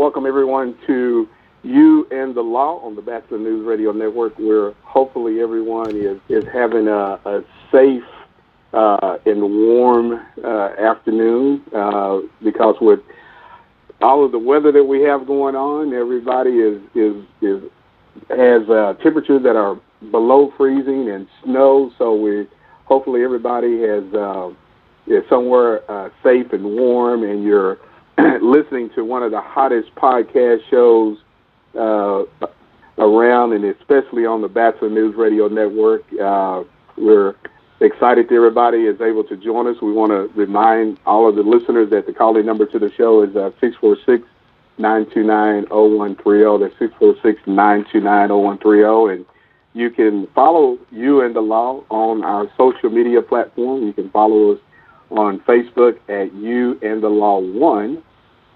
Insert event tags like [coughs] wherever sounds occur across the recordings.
welcome everyone to You and the Law on the Bachelor News Radio Network, where hopefully everyone is, is having a, a safe uh, and warm uh, afternoon uh, because with all of the weather that we have going on, everybody is is is has uh, temperatures that are below freezing and snow. So we hopefully everybody has uh, is somewhere uh, safe and warm, and you're [clears throat] listening to one of the hottest podcast shows uh, around, and especially on the Bachelor News Radio Network. Uh, we're excited that everybody is able to join us. We want to remind all of the listeners that the calling number to the show is uh, 646 929 0130. That's 646 929 0130. And you can follow you and the law on our social media platform. You can follow us on Facebook at you and the law one.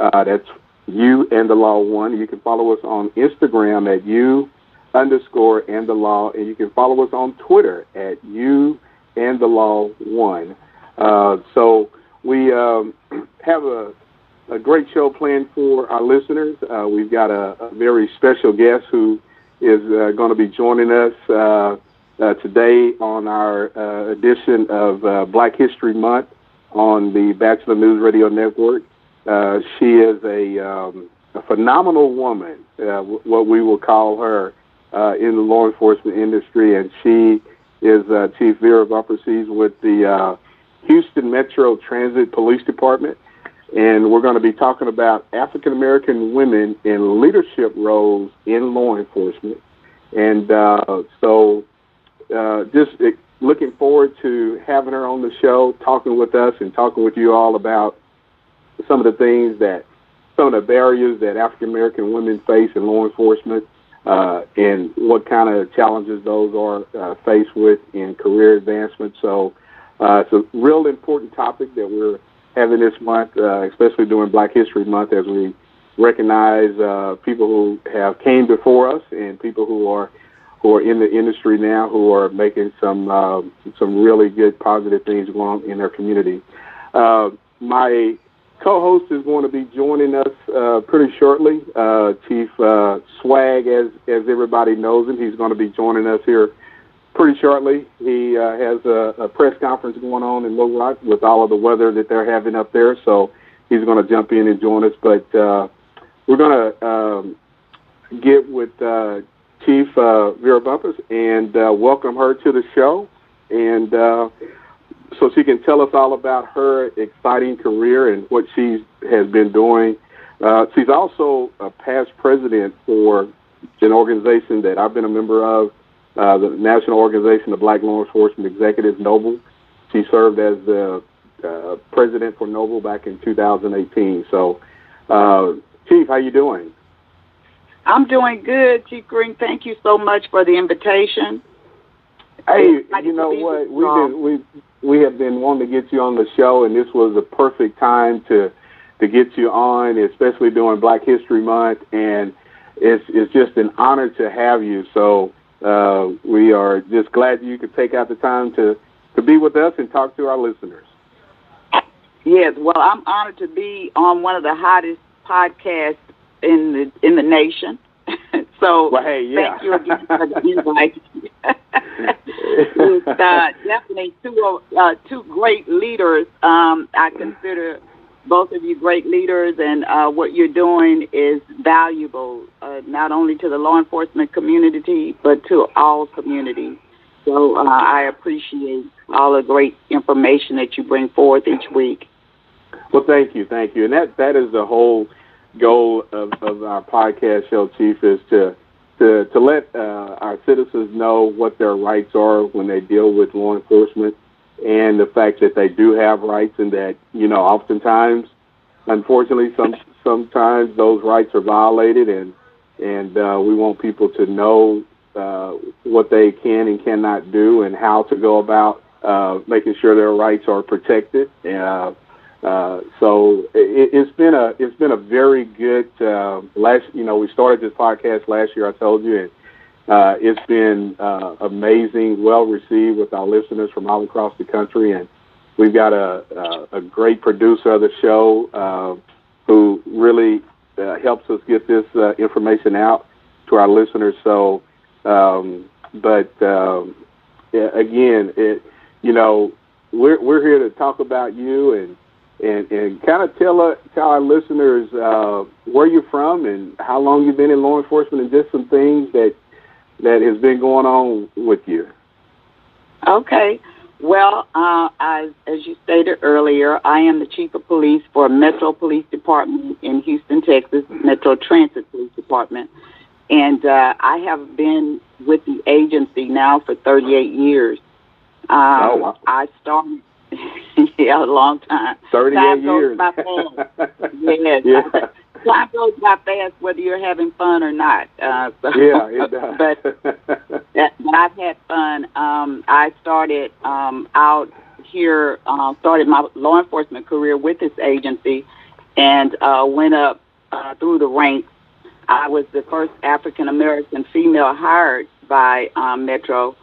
Uh, that's you and the law one. You can follow us on Instagram at you underscore and the law, and you can follow us on Twitter at you and the law one. Uh, so we um, [clears throat] have a, a great show planned for our listeners. Uh, we've got a, a, very special guest who is uh, going to be joining us uh, uh, today on our uh, edition of Black History Month on the Bachelor News Radio Network. She is a, um, a phenomenal woman, w- what we will call her in the law enforcement industry, and she is uh, Chief Vera Bumpers. He's with the uh, Houston Metro Transit Police Department, and we're going to be talking about African American women in leadership roles in law enforcement. And uh, so, uh, just looking forward to having her on the show, talking with us, and talking with you all about some of the things that, some of the barriers that African American women face in law enforcement uh, and what kind of challenges those are uh, faced with in career advancement. So uh, it's a real important topic that we're having this month, uh, especially during Black History Month, as we recognize uh, people who have came before us and people who are who are in the industry now who are making some uh, some really good positive things going on in their community. My co-host is going to be joining us uh, pretty shortly. Uh, Chief uh, Swag, as as everybody knows him, he's going to be joining us here pretty shortly. He uh, has a, a, press conference going on in Little Rock with all of the weather that they're having up there, so he's going to jump in and join us. But uh, we're going to um, get with uh, Chief Vera Bumpers and welcome her to the show. And so she can tell us all about her exciting career and what she has been doing. Uh, she's also a past president for an organization that I've been a member of, uh, the National Organization of Black Law Enforcement Executives, NOBLE. She served as the uh, president for NOBLE back in 2018. So, uh, Chief, how you doing? I'm doing good, Chief Green. Thank you so much for the invitation. Hey, you know what? We've been we we have been wanting to get you on the show, and this was the perfect time to to get you on, especially during Black History Month, and it's it's just an honor to have you. So uh, we are just glad you could take out the time to to be with us and talk to our listeners. Yes, well, I'm honored to be on one of the hottest podcasts in the in the nation. [laughs] so well, hey, yeah. thank you again for the invite. [laughs] uh, definitely two uh, two great leaders. Um, I consider both of you great leaders, and uh, what you're doing is valuable uh, not only to the law enforcement community but to all communities. So uh, I appreciate all the great information that you bring forth each week. Well, thank you, thank you, and that that is the whole goal of, of our podcast show, Chief, is to to to let uh, our citizens know what their rights are when they deal with law enforcement, and the fact that they do have rights, and that you know oftentimes, unfortunately, some sometimes those rights are violated, and and uh, we want people to know uh, what they can and cannot do, and how to go about uh, making sure their rights are protected. Uh, uh, so it, has been a it's been a very good uh, last. You know, we started this podcast last year. I told you, and uh, it's been uh, amazing, well received with our listeners from all across the country, and we've got a a, a great producer of the show uh, who really helps us get this information out to our listeners. So, um, but um, again, it, you know, we're we're here to talk about you and and and kind of tell uh, tell our listeners uh, where you're from and how long you've been in law enforcement and just some things that that has been going on with you. Okay. Well, uh, as, as you stated earlier, I am the chief of police for Metro Police Department in Houston, Texas, Metro Transit Police Department. And uh, I have been with the agency now for 38 years. Um, oh, wow. I started, [laughs] yeah, a long time. 38 time years. Goes by fast. [laughs] yes. yeah. Time goes by fast whether you're having fun or not. Uh, so, yeah, it does. [laughs] but, but I've had fun. Um, I started um, out here, uh, started my law enforcement career with this agency and uh, went up uh, through the ranks. I was the first African American female hired by um, Metro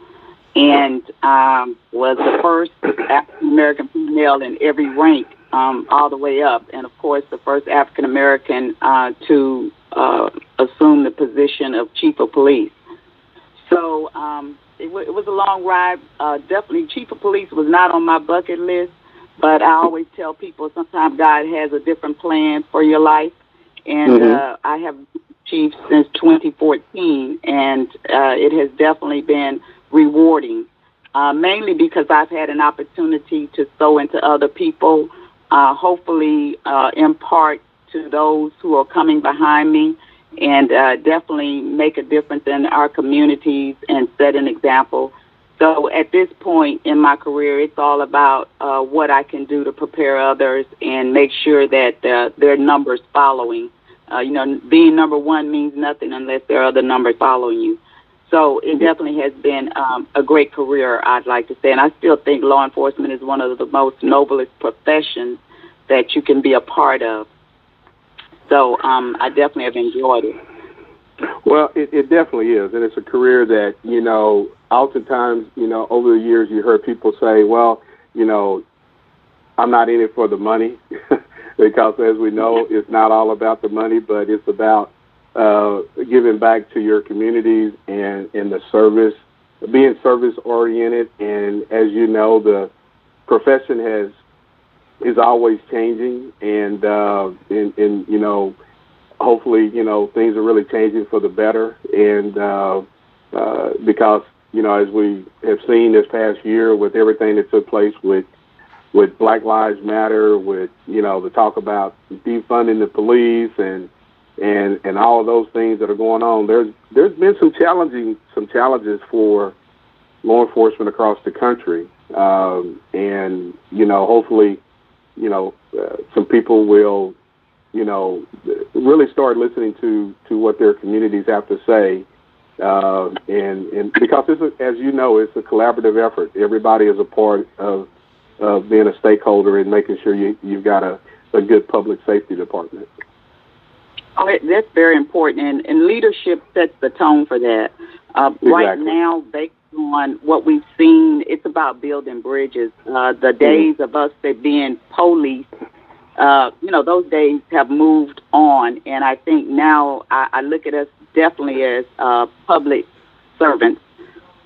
and um, was the first African American female in every rank um, all the way up, and of course, the first African American uh, to uh, assume the position of chief of police. So um, it, w- it was a long ride. Uh, definitely, chief of police was not on my bucket list, but I always tell people sometimes God has a different plan for your life, and Mhm. uh, I have chief since 2014, and uh, it has definitely been rewarding. Uh, mainly because I've had an opportunity to sow into other people uh, hopefully uh, impart to those who are coming behind me and uh, definitely make a difference in our communities and set an example. So at this point in my career, it's all about uh, what I can do to prepare others and make sure that uh, their numbers following. You know, being number one means nothing unless there are other numbers following you. So it definitely has been um, a great career, I'd like to say. And I still think law enforcement is one of the most noblest professions that you can be a part of. So um, I definitely have enjoyed it. Well, it, it definitely is, and it's a career that you know. Oftentimes, you know, over the years, you heard people say, "Well, you know, I'm not in it for the money," [laughs] because as we know, it's not all about the money, but it's about uh, giving back to your communities and in the service, being service oriented, and as you know, the profession has is always changing, and uh, and, and you know hopefully, you know, things are really changing for the better. And uh, uh, because, you know, as we have seen this past year with everything that took place with with Black Lives Matter, with you know the talk about defunding the police and and and all those things that are going on, there's there's been some challenging some challenges for law enforcement across the country, um, and you know, hopefully, you know, uh, some people will you know, really start listening to to what their communities have to say, uh, and and because this is, as you know, it's a collaborative effort. Everybody is a part of of being a stakeholder and making sure you you've got a a good public safety department. Oh, that's very important, and, and leadership sets the tone for that. Uh, Right now, based on what we've seen, it's about building bridges. Uh, the days of us that being police, uh, you know, those days have moved on, and I think now I, I look at us definitely as uh, public servants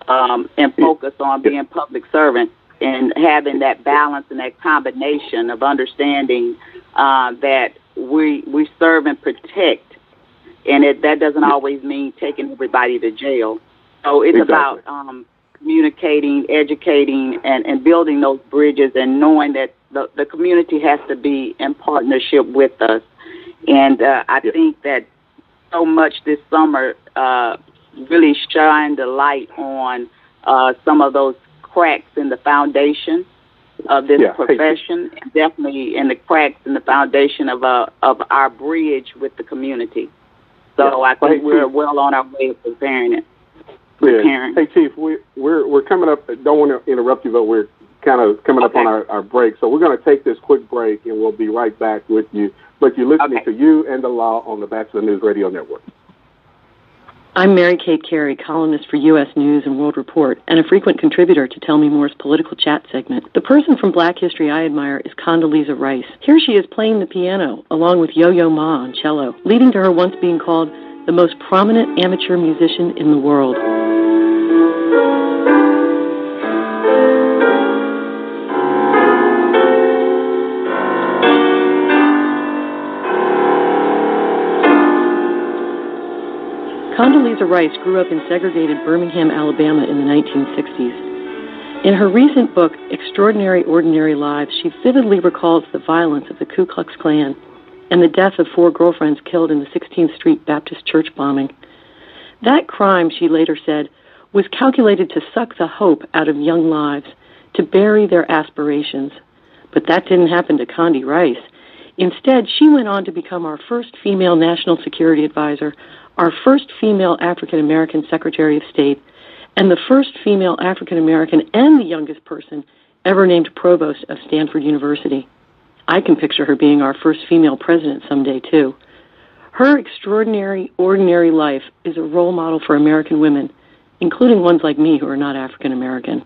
um, and focus on being public servants and having that balance and that combination of understanding uh, that we we serve and protect, and it, that doesn't always mean taking everybody to jail. So it's Exactly. about um, communicating, educating, and, and building those bridges, and knowing that the, the community has to be in partnership with us. And uh, I Yeah. think that so much this summer uh, really shined a light on uh, some of those cracks in the foundation of this Yeah. Profession, and definitely in the cracks in the foundation of uh, of our bridge with the community. So Yeah. I think hey, we're Chief. well on our way of preparing it. Yeah. Preparing. Hey, Chief, we, we're we're coming up. Don't want to interrupt you, but we're kind of coming up on our, our break. So we're going to take this quick break, and we'll be right back with you. But you're listening Okay. to you and the law on the Bachelor News Radio Network. I'm Mary Kate Cary, columnist for U.S. News and World Report, and a frequent contributor to Tell Me More's political chat segment. The person from Black History I admire is Condoleezza Rice. Here she is playing the piano, along with Yo-Yo Ma on cello, leading to her once being called the most prominent amateur musician in the world. Condoleezza Rice grew up in segregated Birmingham, Alabama in the 1960s. In her recent book, Extraordinary Ordinary Lives, she vividly recalls the violence of the Ku Klux Klan and the death of four girlfriends killed in the 16th Street Baptist Church bombing. That crime, she later said, was calculated to suck the hope out of young lives, to bury their aspirations. But that didn't happen to Condi Rice. Instead, she went on to become our first female national security advisor, our first female African American Secretary of State, and the first female African American and the youngest person ever named provost of Stanford University. I can picture her being our first female president someday, too. Her extraordinary, ordinary life is a role model for American women, including ones like me who are not African American.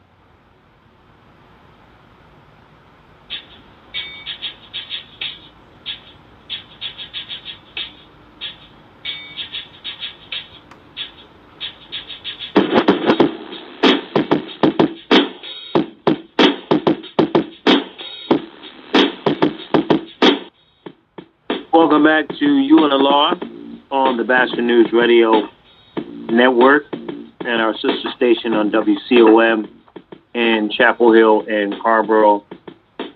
Back to You and the Law on the Bachelor News Radio Network and our sister station on WCOM in Chapel Hill and Carrboro.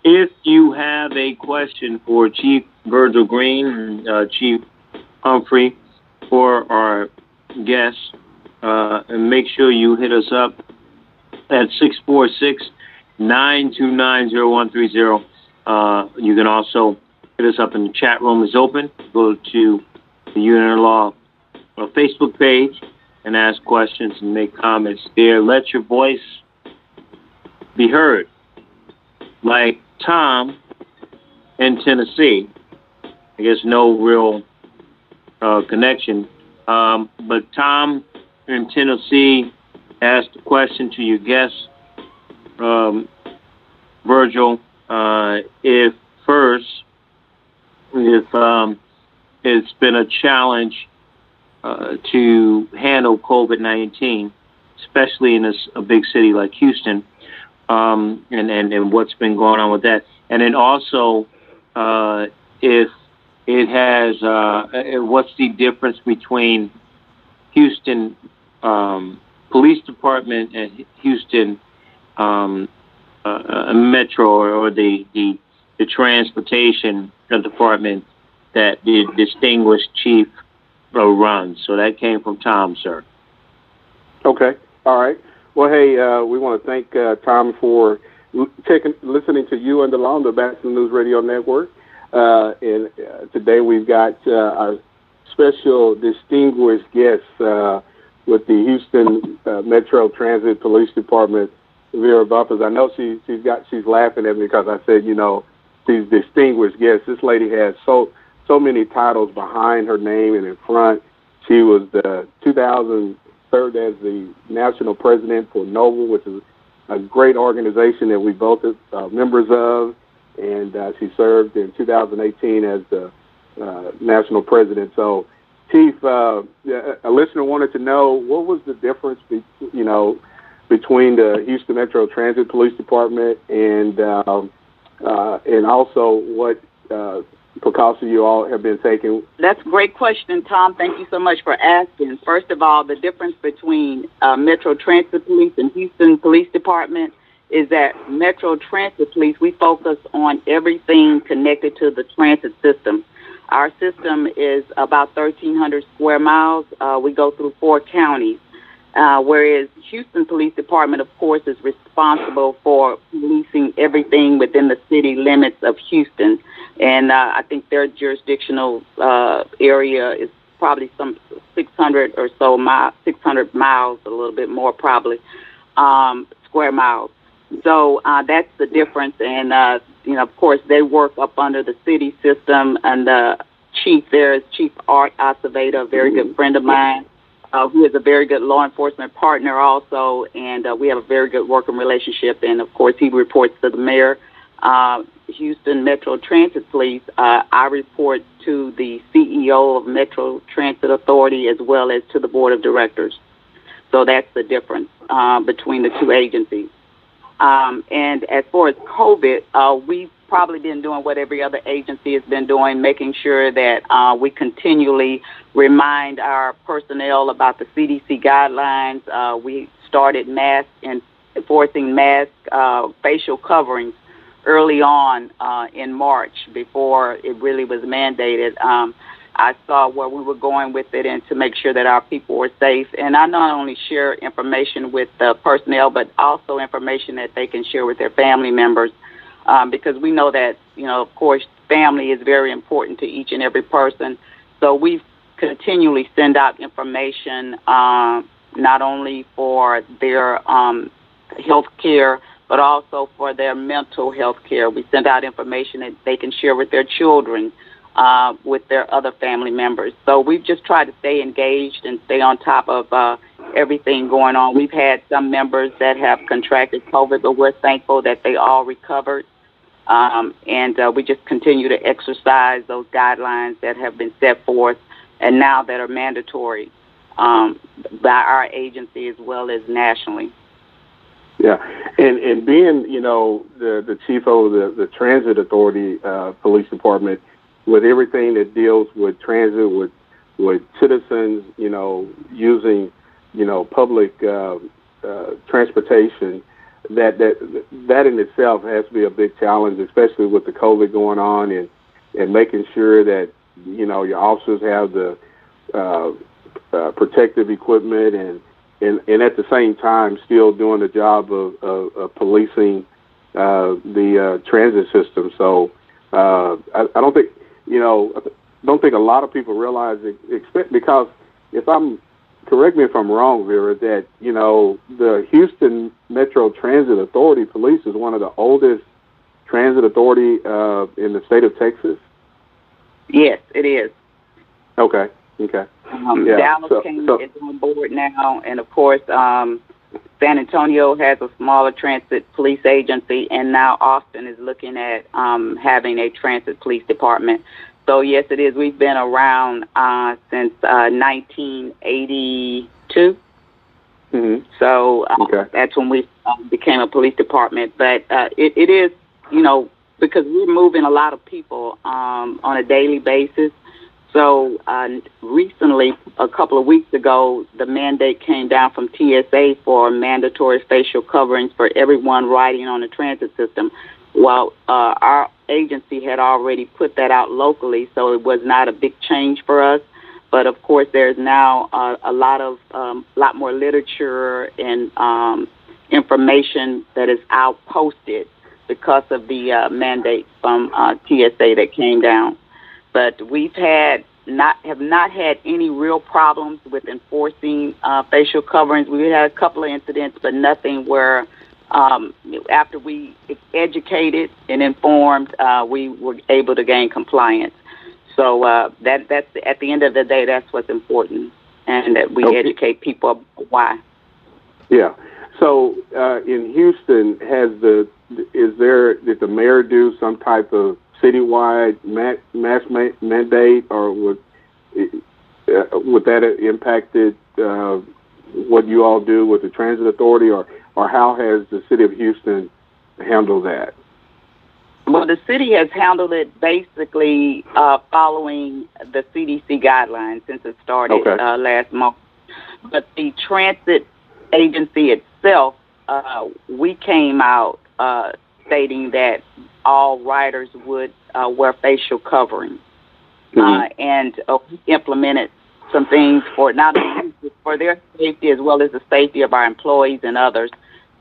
If you have a question for Chief Virgil Green, uh, Chief Humphrey, or our guests, uh, and make sure you hit us up at 646 929 0130. Uh, you can also Hit us up in the chat room is open. Go to the Union Law uh, Facebook page and ask questions and make comments there. Let your voice be heard. Like Tom in Tennessee, I guess no real uh, connection. Um, but Tom in Tennessee asked a question to your guest, um, Virgil, uh, if first if um, it's been a challenge uh, to handle COVID nineteen, especially in a, a, big city like Houston, um, and, and and what's been going on with that, and then also uh, if it has uh, what's the difference between Houston um, Police Department and Houston um, uh, Metro or, or the, the the transportation department that the distinguished chief runs. So that came from Tom, sir. Okay. All right. Well, hey, uh, we want to thank uh, Tom for taking, listening to you and the Law on the Bachelor News Radio Network. Uh, and uh, today we've got uh, our special distinguished guest uh, with the Houston Metro Transit Police Department, Vera Bumpers. I know she, she's got she's laughing at me because I said, you know, these distinguished guests. This lady has so so many titles behind her name and in front. She was the 2000 served as the national president for Noble, which is a great organization that we both are uh, members of, and uh, she served in 2018 as the uh, national president. So, Chief, uh, a listener wanted to know what was the difference, be, you know, between the Houston Metro Transit Police Department and um, uh, and also what uh, precautions you all have been taking? That's a great question, Tom. Thank you so much for asking. First of all, the difference between uh, Metro Transit Police and Houston Police Department is that Metro Transit Police, we focus on everything connected to the transit system. Our system is about 1,300 square miles. Uh, we go through four counties. Uh, whereas Houston Police Department, of course, is responsible for policing everything within the city limits of Houston, and uh, I think their jurisdictional uh, area is probably some 600 or so miles, 600 miles, a little bit more probably, um, square miles. So uh, that's the difference, and uh, you know, of course, they work up under the city system, and the chief there is Chief Art Acevedo, a very good friend of mine uh, who is a very good law enforcement partner also, and uh, we have a very good working relationship. And of course, he reports to the mayor. Uh, Houston Metro Transit Police, uh, I report to the CEO of Metro Transit Authority as well as to the board of directors. So that's the difference uh, between the two agencies. Um, and as far as COVID, uh, we've probably been doing what every other agency has been doing, making sure that uh, we continually remind our personnel about the CDC guidelines. Uh, we started mask and enforcing mask uh, facial coverings early on uh, in March before it really was mandated. Um, I saw where we were going with it and to make sure that our people were safe. And I not only share information with the personnel, but also information that they can share with their family members um, because we know that, you know, of course, family is very important to each and every person. So we continually send out information um, not only for their um, health care, but also for their mental health care. We send out information that they can share with their children, uh, with their other family members. So we've just tried to stay engaged and stay on top of uh, everything going on. We've had some members that have contracted COVID, but we're thankful that they all recovered. Um, and uh, we just continue to exercise those guidelines that have been set forth and now that are mandatory um, by our agency as well as nationally. Yeah, and and being you know the the chief of the the transit authority uh, police department with everything that deals with transit with with citizens you know using you know public uh, uh, transportation that that that in itself has to be a big challenge, especially with the COVID going on, and and making sure that you know your officers have the uh, uh, protective equipment and, and and at the same time still doing the job of, of, of policing uh, the uh, transit system. So uh, I, I don't think you know I don't think a lot of people realize it, expect because if I'm correct me if I'm wrong, Vera, that you know the Houston Metro Transit Authority Police is one of the oldest transit authority uh, in the state of Texas. Yes, it is. Okay. Okay. Um, yeah. Dallas so, came, so, is on board now, and of course, um, San Antonio has a smaller transit police agency, and now Austin is looking at um, having a transit police department. So yes, it is. We've been around uh, since uh, 1982. Mm-hmm. So uh, okay. that's when we uh, became a police department. But uh, it, it is, you know, because we're moving a lot of people um, on a daily basis. So uh, recently, a couple of weeks ago, the mandate came down from TSA for mandatory facial coverings for everyone riding on the transit system. Well, uh, our agency had already put that out locally, so it was not a big change for us. But of course, there's now uh, a lot of um, lot more literature and um, information that is out posted because of the uh, mandate from uh, TSA that came down. But we've had not have not had any real problems with enforcing uh, facial coverings. We had a couple of incidents, but nothing where um, after we educated and informed, uh, we were able to gain compliance. So uh, that that's at the end of the day, that's what's important, and that we okay. educate people why. Yeah. So uh, in Houston, has the is there did the mayor do some type of citywide mass mandate, or would uh, would that have impacted uh, what you all do with the transit authority, or or how has the city of Houston handled that? Well, the city has handled it basically uh, following the CDC guidelines since it started okay. uh, last month. But the transit agency itself, uh, we came out uh, stating that all riders would uh, wear facial coverings, mm-hmm. Uh, and implemented some things for not only for their safety as well as the safety of our employees and others.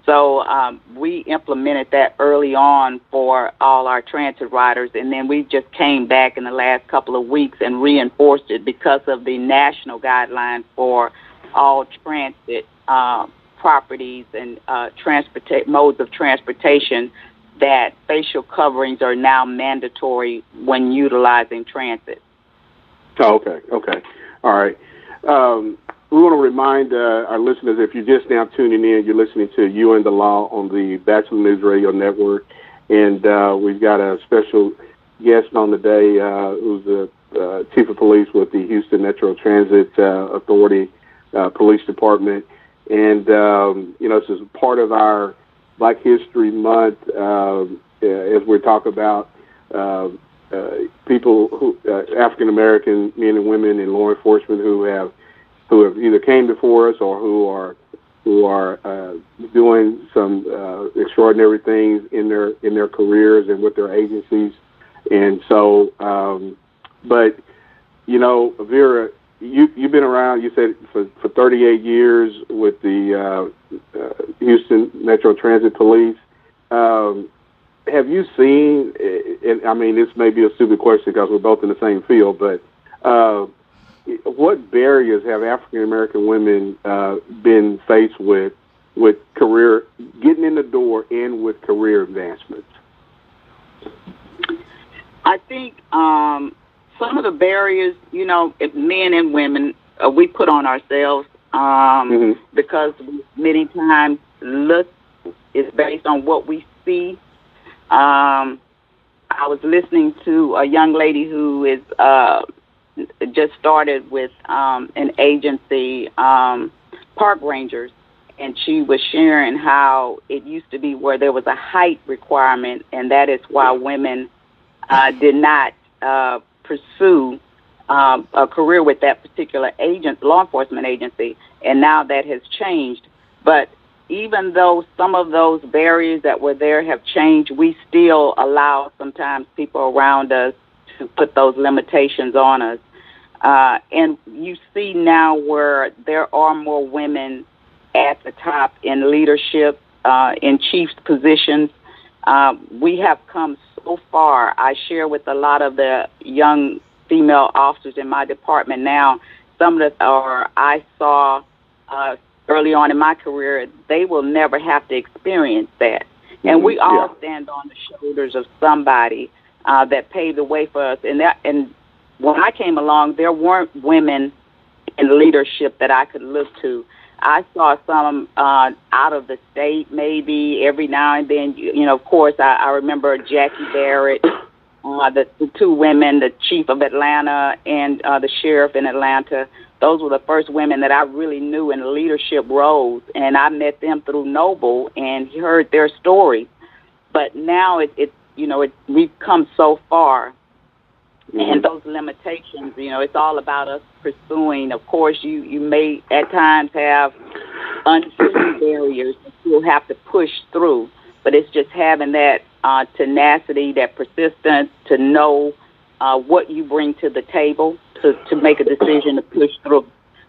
So um, we implemented that early on for all our transit riders, and then we just came back in the last couple of weeks and reinforced it because of the national guidelines for all transit uh, properties and uh, transporta- modes of transportation that facial coverings are now mandatory when utilizing transit. Oh, okay, okay, all right. Um, we want to remind uh, our listeners if you're just now tuning in, you're listening to You and the Law on the Bachelor News Radio Network, and uh, we've got a special guest on the day uh, who's the uh, chief of police with the Houston Metro Transit uh, Authority uh, Police Department, and um, you know this is part of our Black History Month um, as we talk about. people who African American men and women in law enforcement who have who have either came before us or who are who are uh, doing some uh, extraordinary things in their in their careers and with their agencies. And so, um, but you know, Vera, you you've been around. You said for for 38 years with the uh, uh, Houston Metro Transit Police. Um, have you seen? And I mean, this may be a stupid question because we're both in the same field, but uh, what barriers have African American women uh, been faced with with career getting in the door and with career advancements? I think um, some of the barriers, you know, men and women, uh, we put on ourselves um, mm-hmm. because many times look is based on what we see. Um, I was listening to a young lady who is uh, just started with um, an agency, um, Park Rangers, and she was sharing how it used to be where there was a height requirement, and that is why women uh, did not uh, pursue um, a career with that particular agent, law enforcement agency, and now that has changed. But even though some of those barriers that were there have changed, we still allow sometimes people around us to put those limitations on us. Uh, and you see now where there are more women at the top in leadership, uh, in chiefs positions. Uh, we have come so far. I share with a lot of the young female officers in my department now. Some that are I saw uh, early on in my career, they will never have to experience that. And we mm-hmm. all yeah. stand on the shoulders of somebody uh, that paved the way for us. And that, and when I came along, there weren't women in leadership that I could look to. I saw some uh, out of the state, maybe every now and then. You, you know, of course, I, I remember Jackie Barrett, uh, the, the two women, the chief of Atlanta and uh, the sheriff in Atlanta. Those were the first women that I really knew in leadership roles, and I met them through Noble and heard their stories. But now it, it you know, it, we've come so far, mm-hmm. and those limitations, you know, it's all about us pursuing. Of course, you you may at times have unseen [coughs] barriers that you'll have to push through, but it's just having that uh, tenacity, that persistence to know uh, what you bring to the table to to make a decision to push through.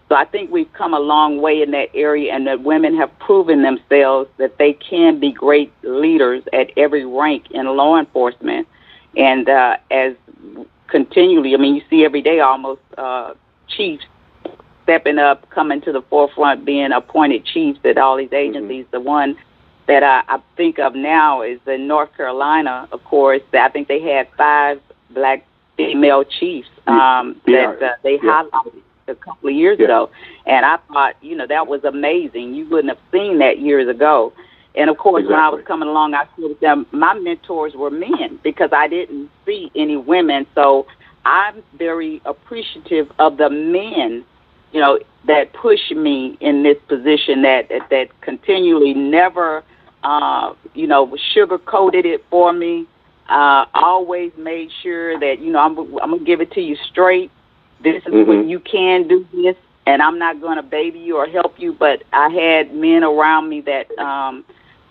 So I think we've come a long way in that area, and that women have proven themselves that they can be great leaders at every rank in law enforcement. And uh, as continually, I mean, you see every day almost uh, chiefs stepping up, coming to the forefront, being appointed chiefs at all these mm-hmm. agencies. Mm-hmm. The one that I, I think of now is in North Carolina, of course. I think they had five black female chiefs um, that uh, they yeah. highlighted a couple of years yeah. ago, and I thought, you know, that was amazing. You wouldn't have seen that years ago. And of course, exactly. when I was coming along, I told them my mentors were men because I didn't see any women. So I'm very appreciative of the men, you know, that push me in this position that that, that continually never, uh, you know, sugar coated it for me. Uh, always made sure that you know I'm I'm gonna give it to you straight this is mm-hmm. what you can do this, and I'm not going to baby you or help you. But I had men around me that um,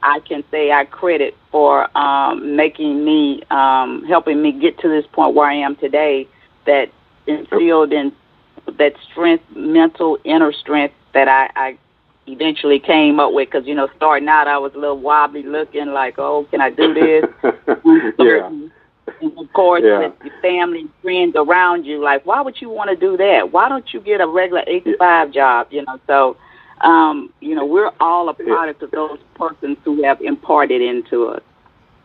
I can say I credit for um, making me, um, helping me get to this point where I am today. That instilled in that strength, mental inner strength that I, I eventually came up with. Because you know, starting out, I was a little wobbly looking, like, oh, can I do this? [laughs] yeah and of course yeah. with your family and friends around you like why would you want to do that why don't you get a regular eight to five job you know so um you know we're all a product of those persons who have imparted into us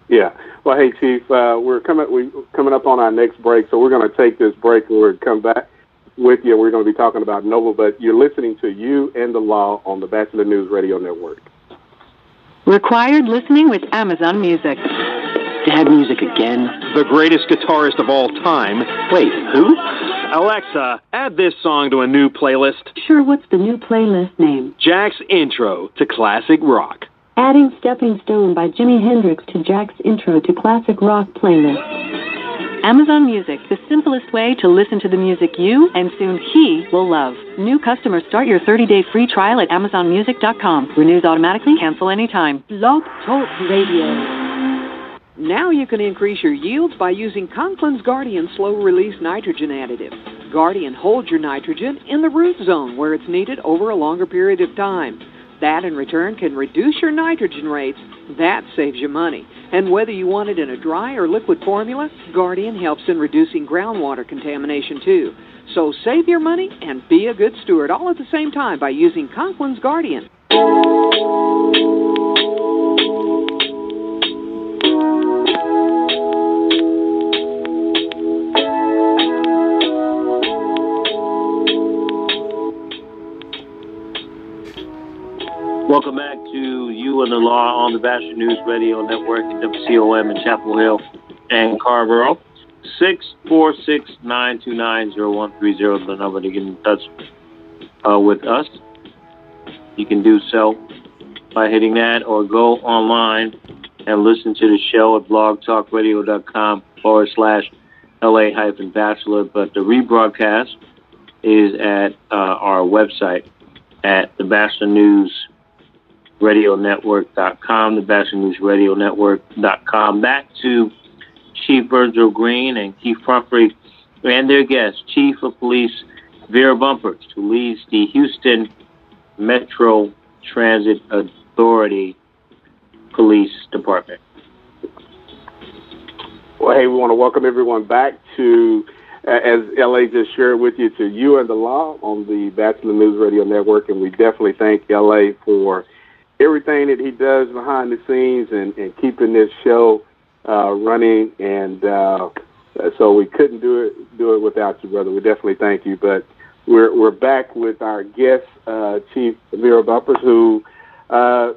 yeah well hey chief uh we're coming We're coming up on our next break so we're going to take this break and we're come back with you. We're going to be talking about Noble, but you're listening to You and the Law on the bachelor News Radio Network. Required listening with Amazon Music. Dad music again? The greatest guitarist of all time. Wait, who? Alexa, add this song to a new playlist. Sure, what's the new playlist name? Jack's Intro to Classic Rock. Adding Stepping Stone by Jimi Hendrix to Jack's Intro to Classic Rock playlist. Amazon Music, the simplest way to listen to the music you and soon he will love. New customers start your 30-day free trial at amazonmusic.com. Renews automatically, cancel anytime. Blog Talk Radio. Now you can increase your yields by using Conklin's Guardian slow release nitrogen additive. Guardian holds your nitrogen in the root zone where it's needed over a longer period of time. That in return can reduce your nitrogen rates. That saves you money. And whether you want it in a dry or liquid formula, Guardian helps in reducing groundwater contamination too. So save your money and be a good steward all at the same time by using Conklin's Guardian. Welcome back to You and the Law on the Batchelor News Radio Network at WCOM in Chapel Hill and Carrboro. 646-929-0130 the number to get in touch uh, with us. You can do so by hitting that or go online and listen to the show at blogtalkradio.com forward slash LA hyphen bachelor. But the rebroadcast is at uh, our website at the Batchelor News radionetwork.com, the Batchelor News Radio Network.com. Back to Chief Virgil Green and Keith Humphrey and their guest, Chief of Police Vera Bumpers, who leads the Houston Metro Transit Authority Police Department. Well, hey, we want to welcome everyone back to, uh, as LA just shared with you, to You and the Law on the Bachelor News Radio Network. And we definitely thank LA for everything that he does behind the scenes and, and keeping this show uh, running. And uh, so we couldn't do it do it without you, brother. We definitely thank you. But we're we're back with our guest, uh, Chief Vera Bumpers, who uh,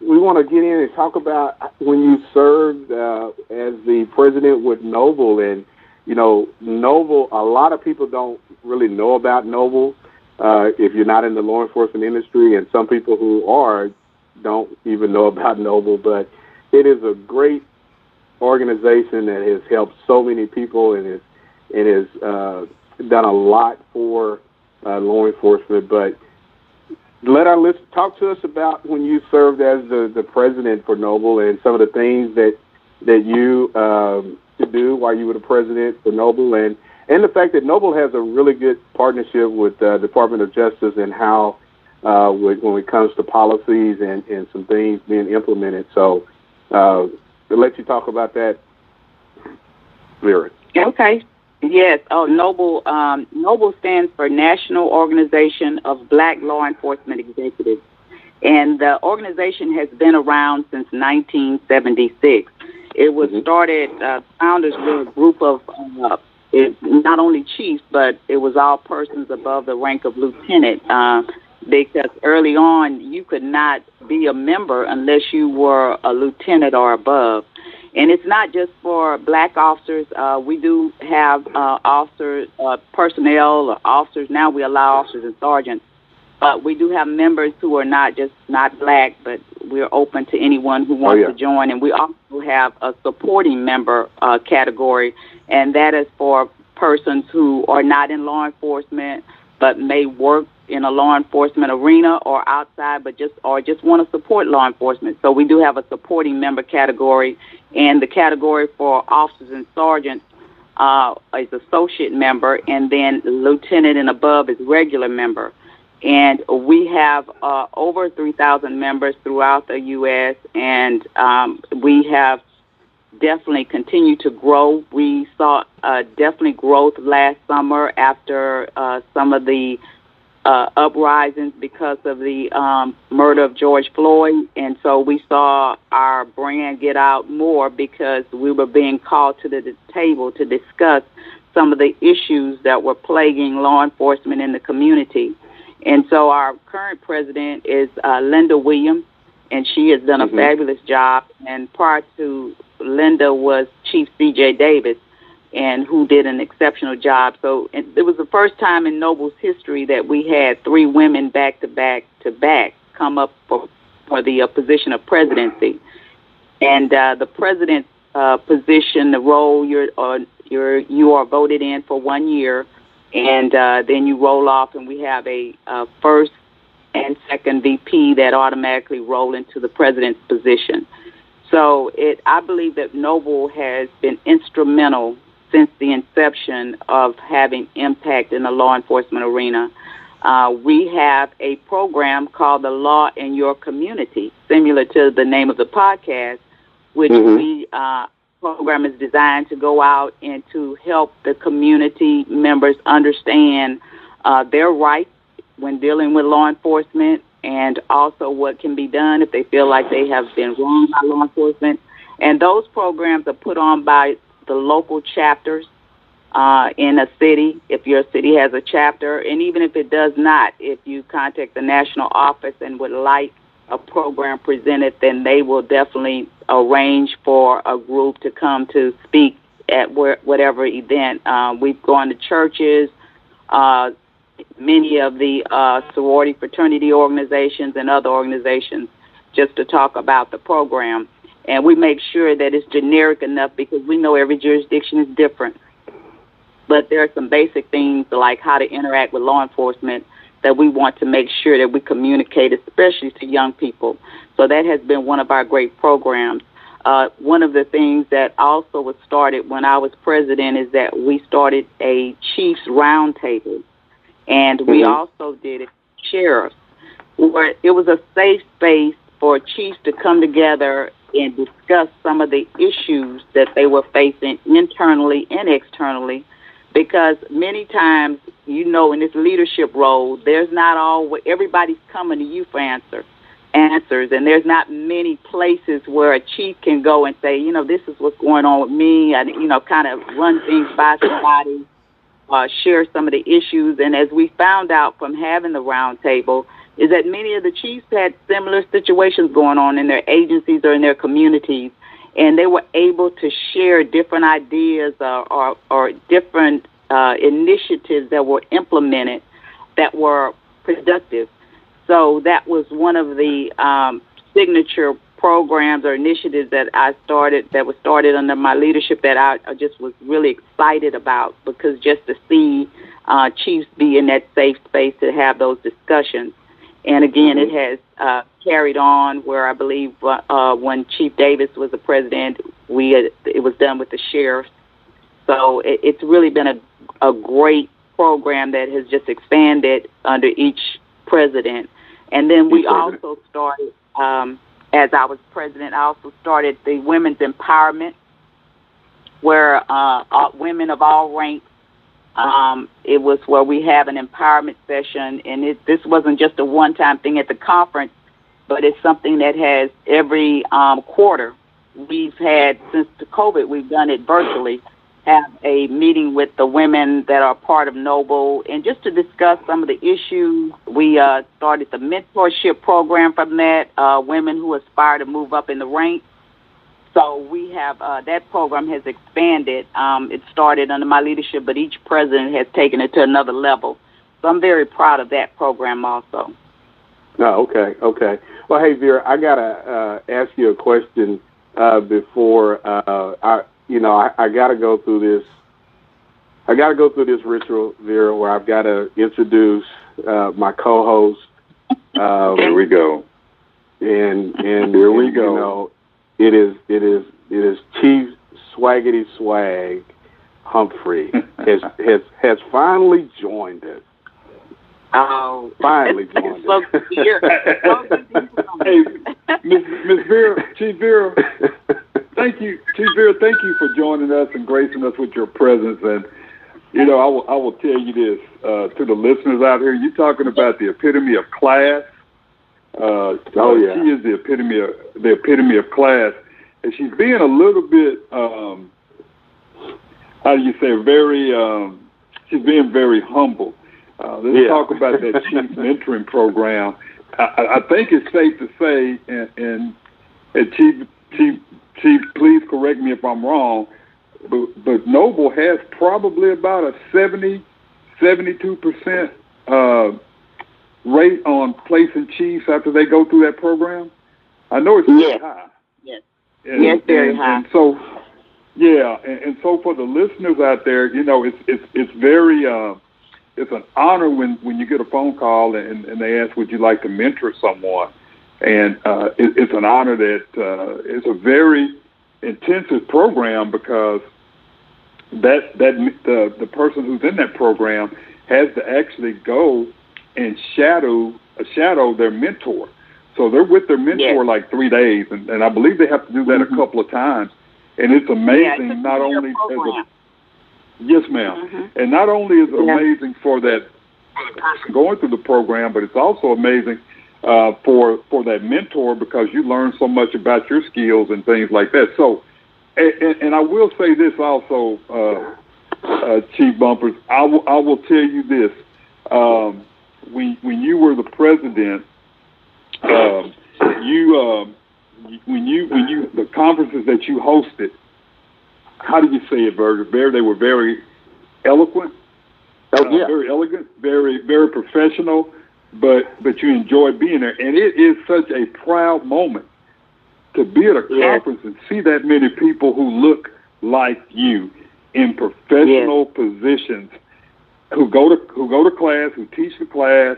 we want to get in and talk about when you served uh, as the president with Noble. And you know, Noble. A lot of people don't really know about Noble. Uh, if you're not in the law enforcement industry, and some people who are don't even know about [laughs] Noble, but it is a great organization that has helped so many people and has it has uh, done a lot for uh, law enforcement. But let our list talk to us about when you served as the, the president for Noble and some of the things that that you um, do while you were the president for Noble and and the fact that Noble has a really good partnership with the uh, Department of Justice and how uh, when it comes to policies and, and some things being implemented. So, uh, to let you talk about that, Vera. Okay. Yes. Oh, Noble. Um, Noble stands for National Organization of Black Law Enforcement Executives, and the organization has been around since 1976. It was mm-hmm. started. Uh, founders were a group of uh, it, not only chiefs, but it was all persons above the rank of lieutenant. Uh, because early on you could not be a member unless you were a lieutenant or above. And it's not just for black officers. Uh, we do have uh, officer uh, personnel or officers. Now we allow officers and sergeants, but we do have members who are not just not black, but we're open to anyone who wants oh, yeah. to join. And we also have a supporting member uh, category, and that is for persons who are not in law enforcement but may work in a law enforcement arena or outside, but just or just want to support law enforcement. So we do have a supporting member category, and the category for officers and sergeants uh, is associate member, and then lieutenant and above is regular member. And we have uh, over 3,000 members throughout the U.S., and um, we have definitely continued to grow. We saw uh, definitely growth last summer after uh, some of the uh, uprisings because of the um, murder of George Floyd, and so we saw our brand get out more because we were being called to the table to discuss some of the issues that were plaguing law enforcement in the community. And so our current president is uh, Linda Williams, and she has done a mm-hmm. fabulous job. And prior to Linda was Chief C.J. Davis, and who did an exceptional job. So it was the first time in Noble's history that we had three women back to back to back come up for for the uh, position of presidency. And uh, the president's uh, position, the role you're uh, you're you are voted in for one year, and uh, then you roll off, and we have a uh, first and second VP that automatically roll into the president's position. So it, I believe that Noble has been instrumental since the inception of having impact in the law enforcement arena. Uh, we have a program called the Law in Your Community, similar to the name of the podcast, which mm-hmm. we uh, program is designed to go out and to help the community members understand uh, their rights when dealing with law enforcement and also what can be done if they feel like they have been wronged by law enforcement. And those programs are put on by the local chapters uh, in a city, if your city has a chapter, and even if it does not, if you contact the national office and would like a program presented, then they will definitely arrange for a group to come to speak at where, whatever event. Uh, we've gone to churches, uh, many of the uh, sorority fraternity organizations and other organizations just to talk about the program. And we make sure that it's generic enough because we know every jurisdiction is different. But there are some basic things like how to interact with law enforcement that we want to make sure that we communicate, especially to young people. So that has been one of our great programs. Uh, one of the things that also was started when I was president is that we started a Chiefs Roundtable, and we mm-hmm. also did it sheriffs, where it was a safe space for chiefs to come together and discuss some of the issues that they were facing internally and externally because many times, you know, in this leadership role, there's not all everybody's coming to you for answer answers, and there's not many places where a chief can go and say, you know, this is what's going on with me, and you know, kind of run things by somebody, uh, share some of the issues, and as we found out from having the roundtable, is that many of the chiefs had similar situations going on in their agencies or in their communities and they were able to share different ideas or, or, or different uh, initiatives that were implemented that were productive. So that was one of the um, signature programs or initiatives that I started that was started under my leadership that I, I just was really excited about because just to see uh, chiefs be in that safe space to have those discussions. And again, mm-hmm. it has uh, carried on where I believe uh, when Chief Davis was the president, we had, it was done with the sheriffs. So it, it's really been a, a great program that has just expanded under each president. And then we also started, um, as I was president, I also started the women's empowerment, where uh, women of all ranks um, it was where we have an empowerment session, and it, this wasn't just a one-time thing at the conference, but it's something that has every um, quarter. We've had since the COVID, we've done it virtually. Have a meeting with the women that are part of Noble, and just to discuss some of the issues. We uh, started the mentorship program from that. Uh, women who aspire to move up in the ranks so we have uh, that program has expanded. Um, it started under my leadership, but each president has taken it to another level. So I'm very proud of that program also. Oh, okay, okay. Well, hey Vera, I gotta uh, ask you a question uh, before uh, I, you know, I, I gotta go through this. I gotta go through this ritual, Vera, where I've got to introduce uh, my co-host. Um, Here we go. And and here we go. You know, it is it is it is Chief Swaggity Swag Humphrey [laughs] has has has finally joined us. Oh, finally [laughs] joined us. hey, Miss Miss Vera, Chief Vera, thank you, Chief Vera, thank you for joining us and gracing us with your presence. And you know, I will I will tell you this uh, to the listeners out here. You're talking about the epitome of class uh, oh yeah, she is the epitome of the epitome of class, and she's being a little bit um, how do you say, very, um, she's being very humble. Uh, let's yeah. talk about that [laughs] chief mentoring program. I, I think it's safe to say, and, and, and Chief, Chief, Chief, please correct me if I'm wrong, but, but Noble has probably about a 70, 72% uh, rate on placing chiefs after they go through that program. I know it's very high. Yes. And, yes, very and, high. And so, yeah, and, and so for the listeners out there, you know, it's it's it's very uh, it's an honor when when you get a phone call and, and they ask, would you like to mentor someone? And uh, it, it's an honor that uh, it's a very intensive program because that that the the person who's in that program has to actually go and shadow uh, shadow their mentor. So they're with their mentor yes. like three days, and, and I believe they have to do that mm-hmm. a couple of times. And it's amazing yeah, it's not only program. as a Yes, madam mm-hmm. And not only is it yeah. amazing for that for the person going through the program, but it's also amazing uh, for for that mentor because you learn so much about your skills and things like that. So, and, and I will say this also, uh, uh, Chief Bumpers. I will I will tell you this: um, when when you were the president, um, you um, when you when you the conferences that you hosted how do you say it, Berger? Very, they were very eloquent, oh, uh, yeah. very elegant, very, very professional. But but you enjoy being there, and it is such a proud moment to be at a yes. conference and see that many people who look like you in professional yes. positions, who go to who go to class, who teach the class.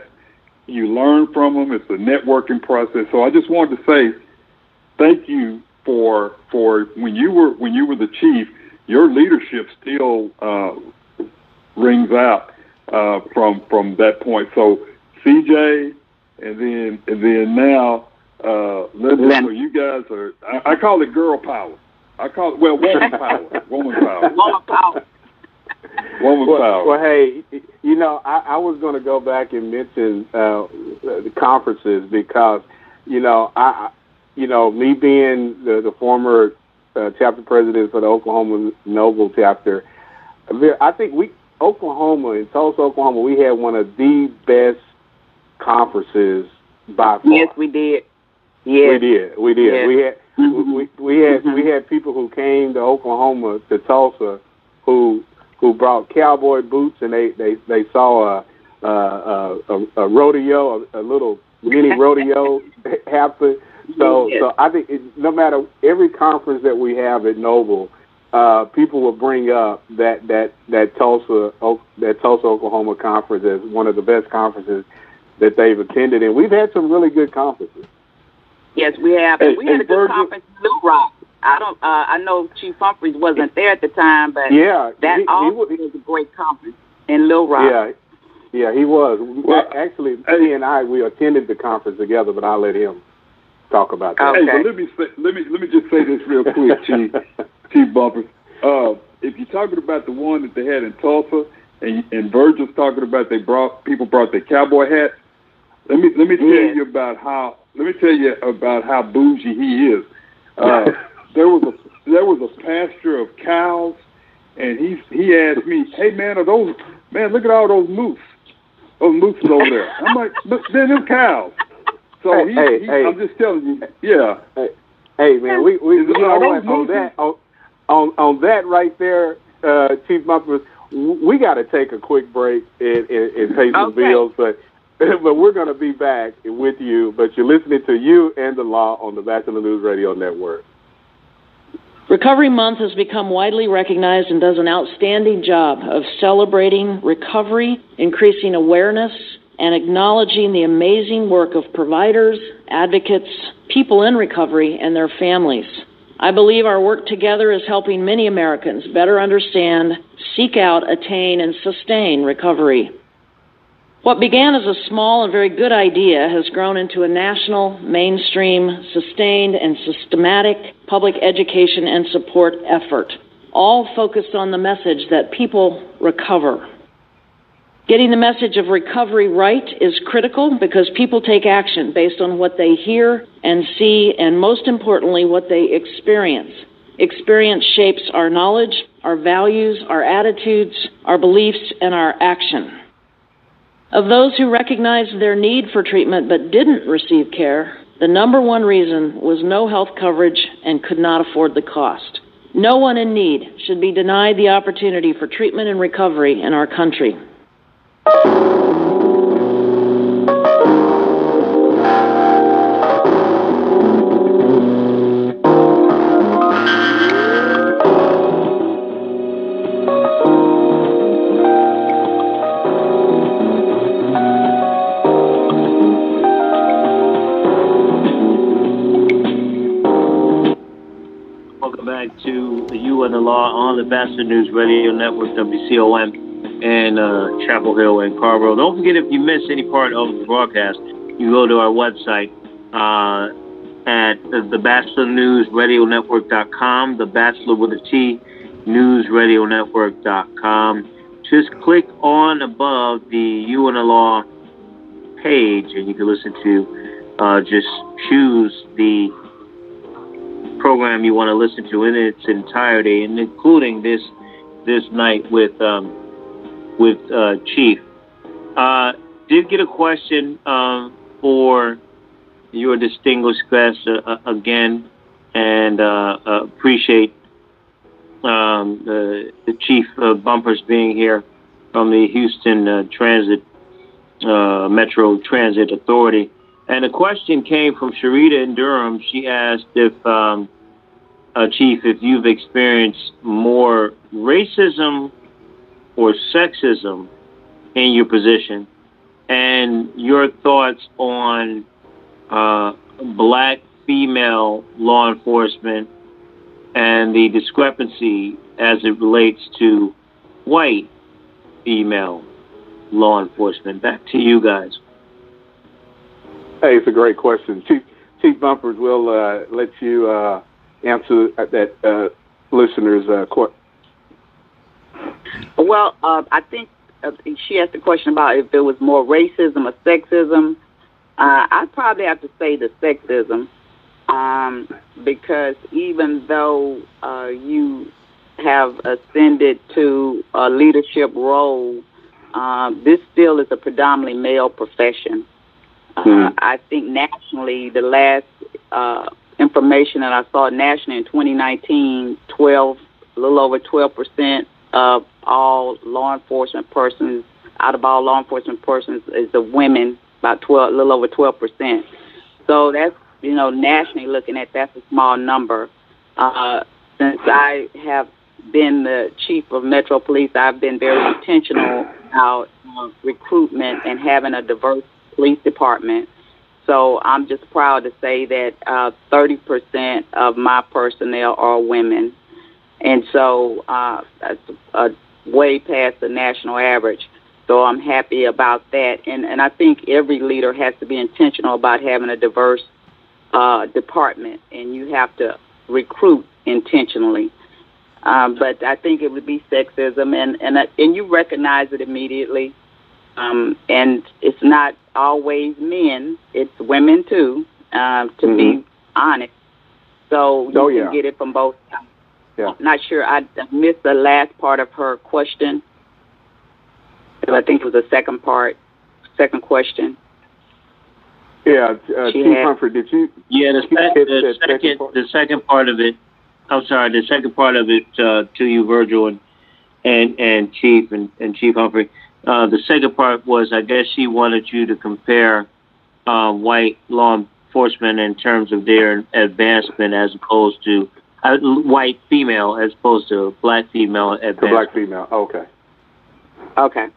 You learn from them. It's a networking process. So I just wanted to say thank you for for when you were when you were the chief, your leadership still uh, rings out uh, from from that point. So CJ, and then and then now, uh, Linda, so you guys are. I, I call it girl power. I call it well woman [laughs] power. Woman power. Woman power. Woman well, power. Well, hey, you know, I, I was going to go back and mention uh, the conferences because, you know, I, you know, me being the, the former uh, chapter president for the Oklahoma Noble chapter, I think we Oklahoma in Tulsa, Oklahoma, we had one of the best conferences by far. Yes, we did. Yes. We did. We did. Yes. We had mm-hmm. we we had mm-hmm. we had people who came to Oklahoma to Tulsa who who brought cowboy boots and they they they saw a a, a, a rodeo, a, a little mini [laughs] rodeo [laughs] happen so, yes. so I think it, no matter every conference that we have at Noble, uh, people will bring up that that that Tulsa that Tulsa Oklahoma conference as one of the best conferences that they've attended, and we've had some really good conferences. Yes, we have. Hey, we had a good Virgil, conference in Little Rock. I don't. Uh, I know Chief Humphreys wasn't there at the time, but yeah, that he, also he was, was a great conference in Little Rock. Yeah, yeah, he was. Well, actually, he and I we attended the conference together, but I'll let him talk about that. Okay. Hey, but let me say, let me let me just say this real quick, [laughs] Chief Chief Bumpers. Uh, if you're talking about the one that they had in Tulsa, and, and Virgil's talking about they brought people brought their cowboy hats. Let me let me tell Yeah. you about how let me tell you about how bougie he is. Uh, there was a there was a pasture of cows, and he he asked me, "Hey man, are those man? Look at all those moose, those moose over there." I'm like, "Look, they're them cows." So Hey, he, hey, he hey. I'm just telling you, yeah. Hey hey man, we we Is you it know all on that on on on that right there, uh, Chief Bumpers, we got to take a quick break and, and, and pay some Okay. bills, but [laughs] but we're going to be back with you. But you're listening to you and the law on the Bachelor News Radio Network. Recovery Month has become widely recognized and does an outstanding job of celebrating recovery, increasing awareness, and acknowledging the amazing work of providers, advocates, people in recovery, and their families. I believe our work together is helping many Americans better understand, seek out, attain, and sustain recovery. What began as a small and very good idea has grown into a national, mainstream, sustained, and systematic public education and support effort, all focused on the message that people recover. Getting the message of recovery right is critical because people take action based on what they hear and see, and most importantly, what they experience. Experience shapes our knowledge, our values, our attitudes, our beliefs, and our action. Of those who recognized their need for treatment but didn't receive care, the number one reason was no health coverage and could not afford the cost. No one in need should be denied the opportunity for treatment and recovery in our country. On the Bachelor News Radio Network, WCOM, and uh, Chapel Hill and Carrboro. Don't forget if you miss any part of the broadcast, you go to our website uh, at the BachelorNewsRadioNetwork.com, the Bachelor with a T, News Radio Network.com. Just click on above the Law page, and you can listen to. Uh, just choose the program you want to listen to in its entirety, and including this this night with um, with uh, Chief. Uh, did get a question um, for your distinguished guest uh, again, and uh, uh, appreciate um, the, the Chief Bumpers being here from the Houston uh, Transit Metro Transit Authority. And a question came from Sharita in Durham. She asked if, um, uh, Chief, if you've experienced more racism or sexism in your position, and your thoughts on uh, black female law enforcement and the discrepancy as it relates to white female law enforcement. Back to you guys. Hey, it's a great question. Chief, Chief Bumpers will uh, let you uh, answer that uh, listener's uh, question. Well, uh, I think uh, she asked the question about if there was more racism or sexism. Uh, I'd probably have to say the sexism, um, because even though you have ascended to a leadership role, this still is a predominantly male profession. Mm-hmm. I think nationally, the last uh, information that I saw nationally in 2019, 12, a little over 12 percent of all law enforcement persons, out of all law enforcement persons, is the women, about 12, a little over 12 percent. So that's you know nationally looking at that's a small number. Uh, since I have been the chief of Metro Police, I've been very intentional about uh, recruitment and having a diverse police department. So I'm just proud to say that uh, 30% of my personnel are women. And so uh, that's uh, way past the national average. So I'm happy about that. And, and I think every leader has to be intentional about having a diverse uh, department, and you have to recruit intentionally. Um, but I think it would be sexism, and and and you recognize it immediately. Um, and it's not always men; it's women too. Um, to be honest, so you Oh, can yeah. get it from both. sides. Yeah. Not sure. I missed the last part of her question. I think it was the second part, second question. Yeah, uh, She Chief had- Humphrey, did you? Yeah, the, Hit se- that the second second part. the second part of it. I'm sorry, the second part of it uh, to you, Virgil, and and, and Chief and, and Chief Humphrey. Uh, the second part was, I guess she wanted you to compare uh, white law enforcement in terms of their advancement as opposed to uh, white female as opposed to black female The advancement. black female. Okay. Okay.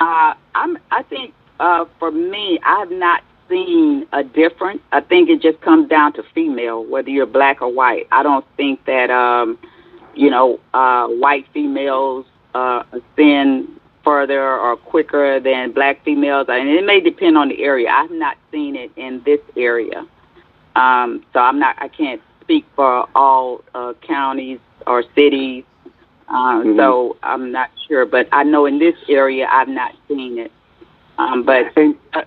Uh, I'm. I think uh, for me, I have not seen a difference. I think it just comes down to female, whether you're black or white. I don't think that um, you know uh, white females uh, ascend further or quicker than black females, and it may depend on the area. I've not seen it in this area, um, so I'm not. I can't speak for all uh, counties or cities. Uh, Mhm. So I'm not sure, but I know in this area I've not seen it. Um, but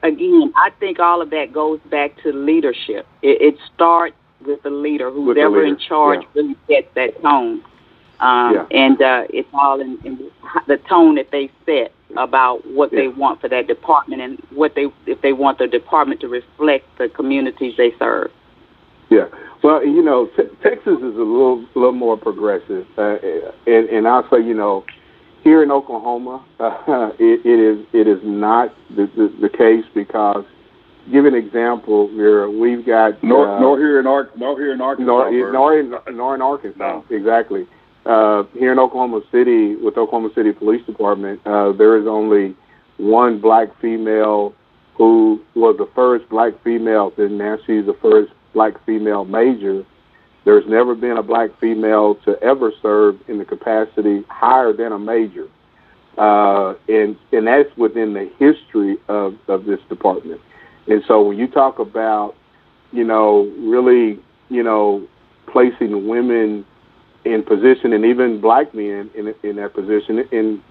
again, I think all of that goes back to leadership. It, it starts with the leader, the whoever in charge yeah. really sets that tone. Um, Yeah. And uh, it's all in, in the tone that they set about what they want for that department and what they if they want the department to reflect the communities they serve. Yeah. Well, you know, te- Texas is a little little more progressive, uh, and and I'll say, you know, here in Oklahoma, uh, [laughs] it, it is it is not the, the the case because, give an example, Vera, we've got Nor, uh, nor here in Ar- nor here in Arkansas. nor, Bert. nor in nor in Arkansas, No. exactly. Uh, here in Oklahoma City, with Oklahoma City Police Department, uh, there is only one black female who was the first black female, and now she's the first black female major. There's never been a black female to ever serve in the capacity higher than a major, uh, and and that's within the history of of this department. And so when you talk about, you know, really, you know, placing women in position and even black men in in that position in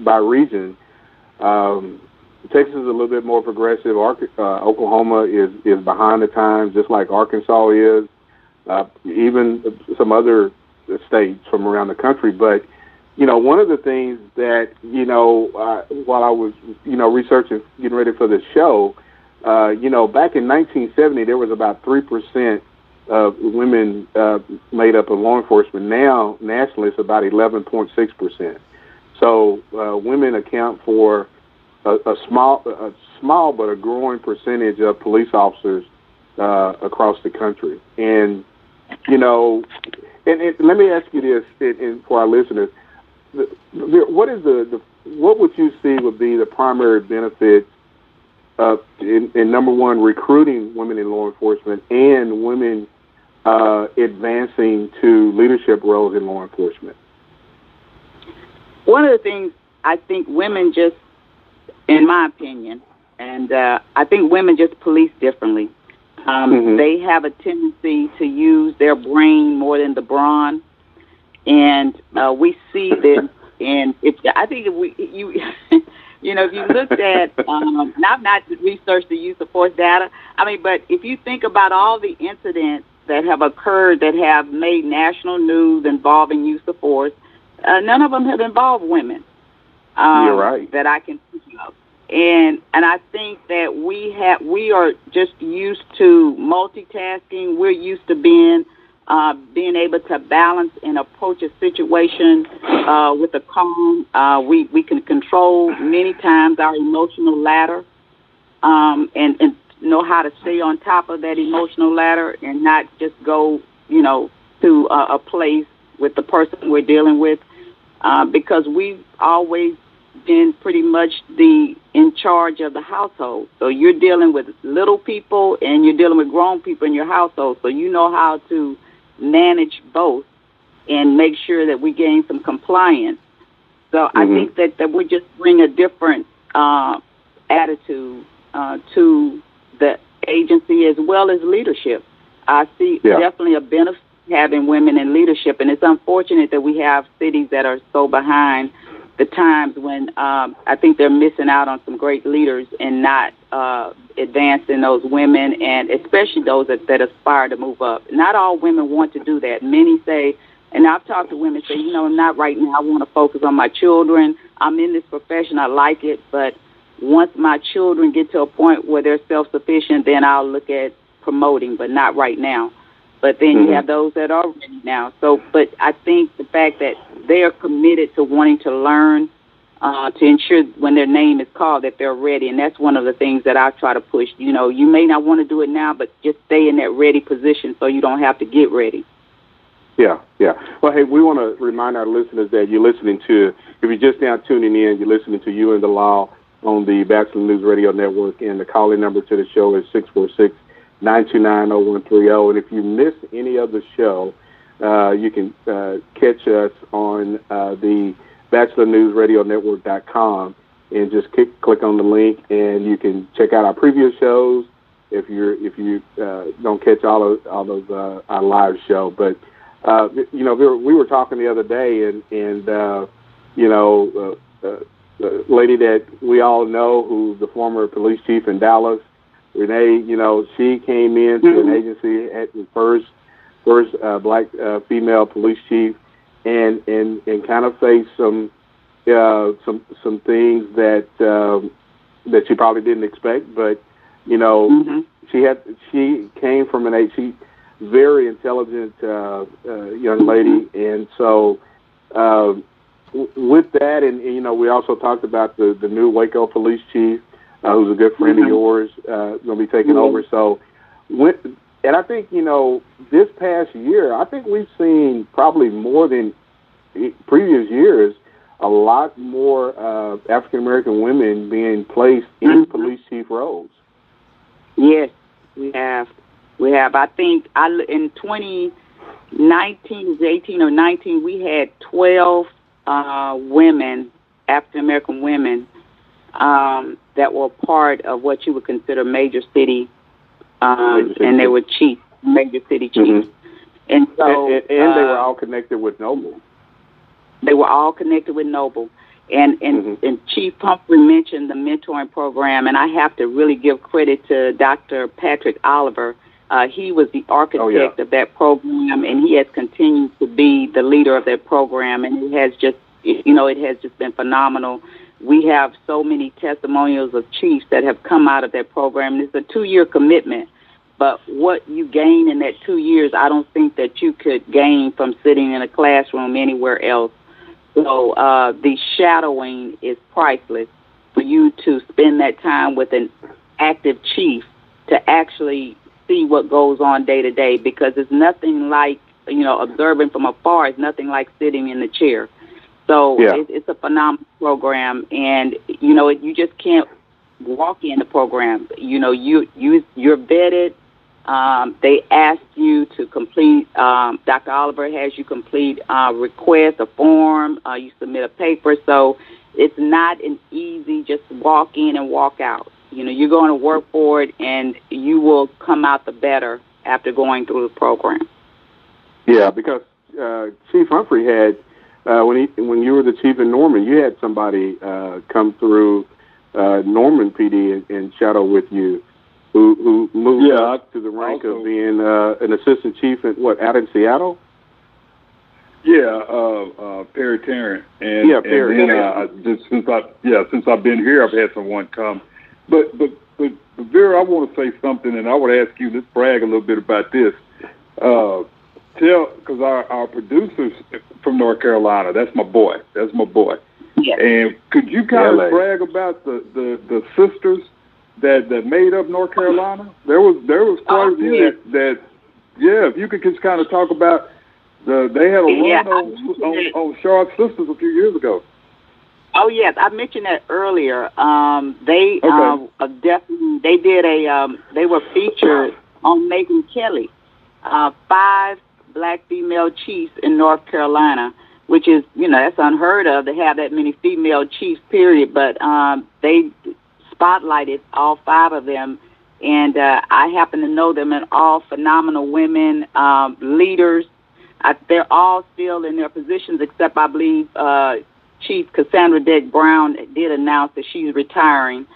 by region. Um, Texas is a little bit more progressive. Uh, Oklahoma is is behind the times, just like Arkansas is. Uh, even some other states from around the country. But you know, one of the things that you know, uh, while I was you know researching, getting ready for this show, uh, you know, back in 1970, there was about three percent of women uh, made up of law enforcement. Now, nationally, it's about 11.6 percent. So, uh, women account for a, a small, a small but a growing percentage of police officers uh, across the country. And you know, and, and let me ask you this, and, and for our listeners, the, the, what is the, the what would you see would be the primary benefits of in, in number one recruiting women in law enforcement and women uh, advancing to leadership roles in law enforcement? One of the things I think women just, in my opinion, and uh, I think women just police differently. Um, Mhm. They have a tendency to use their brain more than the brawn, and uh, we see [laughs] this. And if I think if we you [laughs] you know if you looked at um, and I've not researched the use of force data. I mean, but if you think about all the incidents that have occurred that have made national news involving use of force, uh, none of them have involved women. Um, You're right. That I can think of and and I think that we have we are just used to multitasking. We're used to being uh, being able to balance and approach a situation uh, with a calm. Uh, we we can control many times our emotional ladder, um, and and know how to stay on top of that emotional ladder and not just go you know to a, a place with the person we're dealing with, uh, because we've always been pretty much the in charge of the household. So you're dealing with little people and you're dealing with grown people in your household. So you know how to manage both and make sure that we gain some compliance. So I Mhm. think that, that we just bring a different uh, attitude uh, to the agency as well as leadership. I see Yeah. definitely a benefit having women in leadership, and it's unfortunate that we have cities that are so behind the times when um, I think they're missing out on some great leaders and not uh, advancing those women and especially those that, that aspire to move up. Not all women want to do that. Many say, and I've talked to women say, you know, not right now. I want to focus on my children. I'm in this profession. I like it, but once my children get to a point where they're self-sufficient, then I'll look at promoting, but not right now. But then Mhm. you have those that are ready now. So, but I think the fact that they are committed to wanting to learn, uh, to ensure when their name is called that they're ready, and that's one of the things that I try to push. You know, you may not want to do it now, but just stay in that ready position so you don't have to get ready. Yeah, yeah. Well, hey, we want to remind our listeners that you're listening to, if you're just now tuning in, you're listening to You and the Law on the Bachelor News Radio Network, and the calling number to the show is 646 929 0130. And if you miss any of the show, uh, you can uh, catch us on uh, the BachelorNewsRadioNetwork.com and just click, click on the link, and you can check out our previous shows if you're if you uh, don't catch all of all of uh, our live show. But uh, you know, we were, we were talking the other day, and and uh, you know, uh, uh, the lady that we all know, who's the former police chief in Dallas, Renee. You know, she came in to an agency at the first first uh, black uh, female police chief, and and and kind of face some uh, some some things that um, that she probably didn't expect. But you know, Mhm. she had she came from an age she very intelligent uh, uh, young lady, and so um, with that, and, and you know, we also talked about the the new Waco police chief, uh, who's a good friend Mhm. of yours, uh, going to be taking Mhm. over. So, with, and I think you know, this past year, I think we've seen probably more than previous years. A lot more uh, African American women being placed in Mhm. police chief roles. Yes, we have. We have. I think I in 2019, 18 or 19, we had 12 uh, women, African American women, um, that were part of what you would consider major city, um, Major city and they were chiefs, major city chiefs. Mhm. And so, and, and, and they were uh, all connected with Noble. they were all connected with Noble. And and, Mhm. and Chief Humphrey mentioned the mentoring program, and I have to really give credit to Dr. Patrick Oliver. Uh, he was the architect Oh, yeah. of that program, and he has continued to be the leader of that program, and it has just, you know, it has just been phenomenal. We have so many testimonials of chiefs that have come out of that program. It's a two-year commitment, but what you gain in that two years, I don't think that you could gain from sitting in a classroom anywhere else. So uh, the shadowing is priceless for you to spend that time with an active chief to actually see what goes on day to day because it's nothing like you know observing from afar is nothing like sitting in the chair. So Yeah. it, it's a phenomenal program, and you know you just can't walk in the program. You know you you you're vetted. Um, they ask you to complete. Um, Dr. Oliver has you complete uh, request a form. Uh, you submit a paper, so it's not an easy just walk in and walk out. You know, you're going to work for it, and you will come out the better after going through the program. Yeah, because uh, Chief Humphrey had uh, when he when you were the chief in Norman, you had somebody uh, come through uh, Norman PD and, and shadow with you, who who moved Yeah, up to the rank also- of being uh, an assistant chief in what out in Seattle. Yeah, uh, uh, Perry Tarrant, and Yeah, Perry. And then, uh, just since I yeah since I've been here, I've had someone come. But but but, but Vera, I want to say something, and I would ask you. Let's brag a little bit about this. Uh, tell because our our producers from North Carolina. That's my boy. That's my boy. Yes. And could you kind LA. of brag about the, the, the sisters that, that made up North Carolina? There was there was quite Oh, a few yes. that, that yeah. If you could just kind of talk about the they had a run Yeah, on, on on Charlotte Sisters a few years ago. Oh yes, I mentioned that earlier. Um, they Okay. uh, definitely they did a um, they were featured on Megyn Kelly, uh, five black female chiefs in North Carolina, which is you know that's unheard of to have that many female chiefs. Period. But um, they spotlighted all five of them, and uh, I happen to know them and all phenomenal women, um, leaders. I, they're all still in their positions, except I believe uh, Chief Cassandra Deck Brown did announce that she's retiring.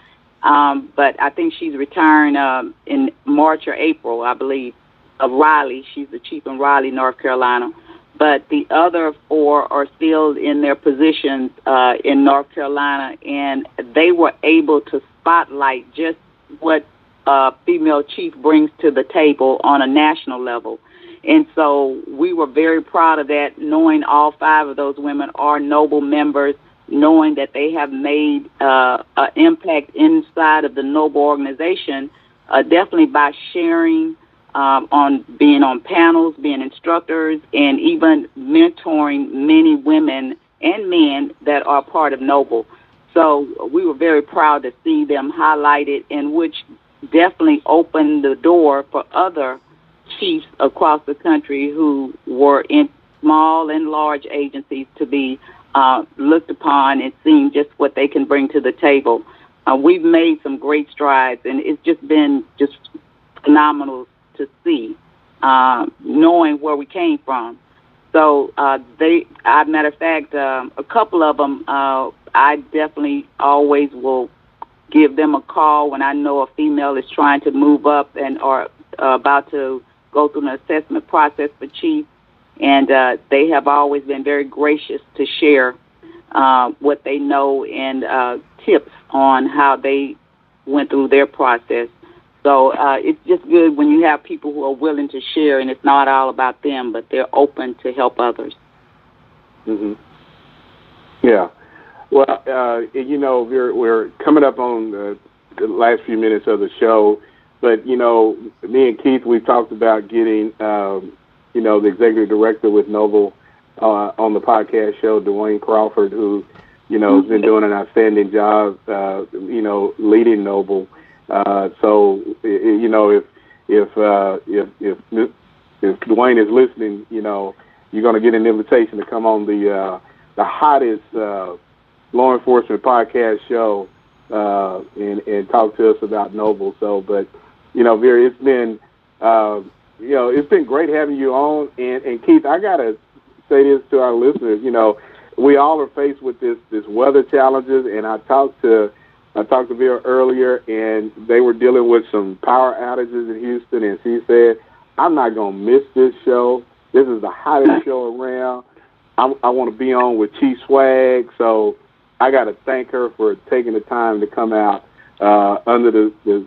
Um, but I think she's retiring um, in March or April, I believe, of Raleigh. She's the chief in Raleigh, North Carolina. But the other four are still in their positions uh, in North Carolina, and they were able to spotlight just what a female chief brings to the table on a national level. And so we were very proud of that, knowing all five of those women are noble members, knowing that they have made uh, an impact inside of the noble organization, uh, definitely by sharing um, on being on panels, being instructors, and even mentoring many women and men that are part of Noble. So we were very proud to see them highlighted, and which definitely opened the door for other chiefs across the country who were in small and large agencies to be uh, looked upon and seen just what they can bring to the table. Uh, we've made some great strides, and it's just been just phenomenal to see, uh, knowing where we came from. So uh, they, as a matter of fact, um, a couple of them, uh, I definitely always will give them a call when I know a female is trying to move up and or uh, about to go through an assessment process for chief. and uh, they have always been very gracious to share uh, what they know and uh, tips on how they went through their process. So uh, it's just good when you have people who are willing to share, and it's not all about them, but they're open to help others. hmm Yeah. Well, uh, you know, we're we're coming up on the, the last few minutes of the show, but you know, me and Keith, we've talked about getting, um, you know, the executive director with Noble uh, on the podcast show, Dwayne Crawford, who, you know, has been doing an outstanding job, uh, you know, leading Noble. Uh, so, you know, if if uh, if if if Dwayne is listening, you know, you're going to get an invitation to come on the uh, the hottest uh, law enforcement podcast show uh, and and talk to us about Noble. So, but you know, Vera, it's been uh, you know it's been great having you on. And and Keith, I gotta say this to our listeners. You know, we all are faced with this this weather challenges, and I talked to I talked to Vera earlier, and they were dealing with some power outages in Houston, and she said, "I'm not gonna miss this show. This is the hottest show around. I, I want to be on with Chief Swag, so I got to thank her for taking the time to come out uh, under the, the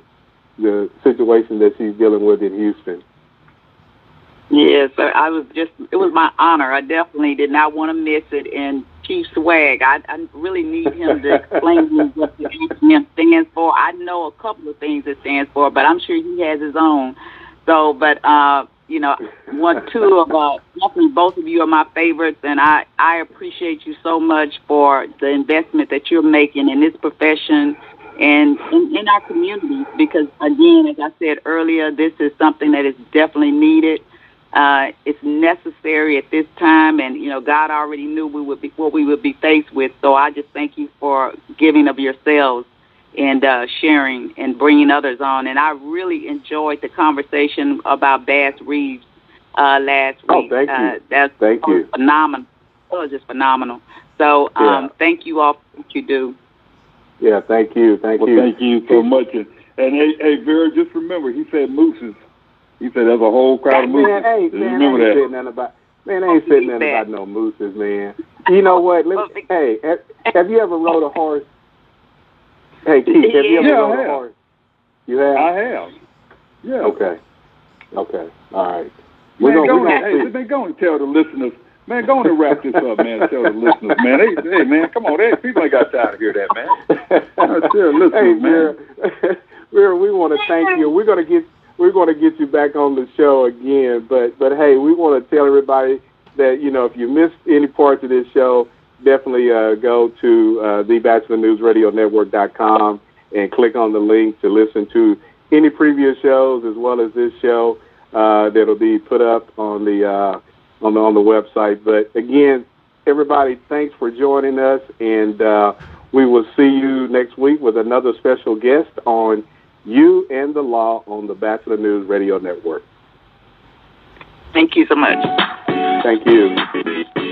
the situation that she's dealing with in Houston." Yes, I was just, it was my honor. I definitely did not want to miss it. And Chief Swag, I, I really need him to explain to me [laughs] what the acronym stands for. I know a couple of things it stands for, but I'm sure he has his own. So, but, uh, you know, one, two of, uh, definitely both of you are my favorites, and I, I appreciate you so much for the investment that you're making in this profession and in, in our communities because, again, as I said earlier, this is something that is definitely needed. Uh, it's necessary at this time, and you know God already knew we would be what we would be faced with. So I just thank you for giving of yourselves and uh, sharing and bringing others on. And I really enjoyed the conversation about Bass Reeves uh, last week. Oh, week. thank you. Uh, that's Thank you. phenomenal. It was just phenomenal. So um, Yeah. thank you all for what you do. Yeah, thank you, thank Well, you. thank you so much. And, and hey, hey, Vera, just remember, he said mooses. He said there's a whole crowd of mooses. Man, hey, Just man, I remember ain't that. saying nothing about. Man, I ain't saying nothing about no mooses, man. You know what? Let me, hey, have, have you ever rode a horse? Hey, Keith, have you ever Yeah, rode a have. horse? You have. I have. Yeah. Okay. Okay. All right. We're Man, gonna, go we're gonna hey, man, go and tell the listeners. Man, go on and wrap this up, man. Tell the listeners, man. Hey, hey, man, come on. Hey, people ain't got time to hear that, man. [laughs] Tell the hey, listeners, Vera, man. Vera, [laughs] we want to thank you. We're gonna get we're gonna get you back on the show again. But but hey, we want to tell everybody that you know if you missed any parts of this show, definitely uh, go to uh, the Bachelor News Radio Network.com and click on the link to listen to any previous shows as well as this show uh, that'll be put up on the uh, on the on the website. But again, everybody, thanks for joining us, and uh, we will see you next week with another special guest on You and the Law on the Bachelor News Radio Network. Thank you so much. Thank you.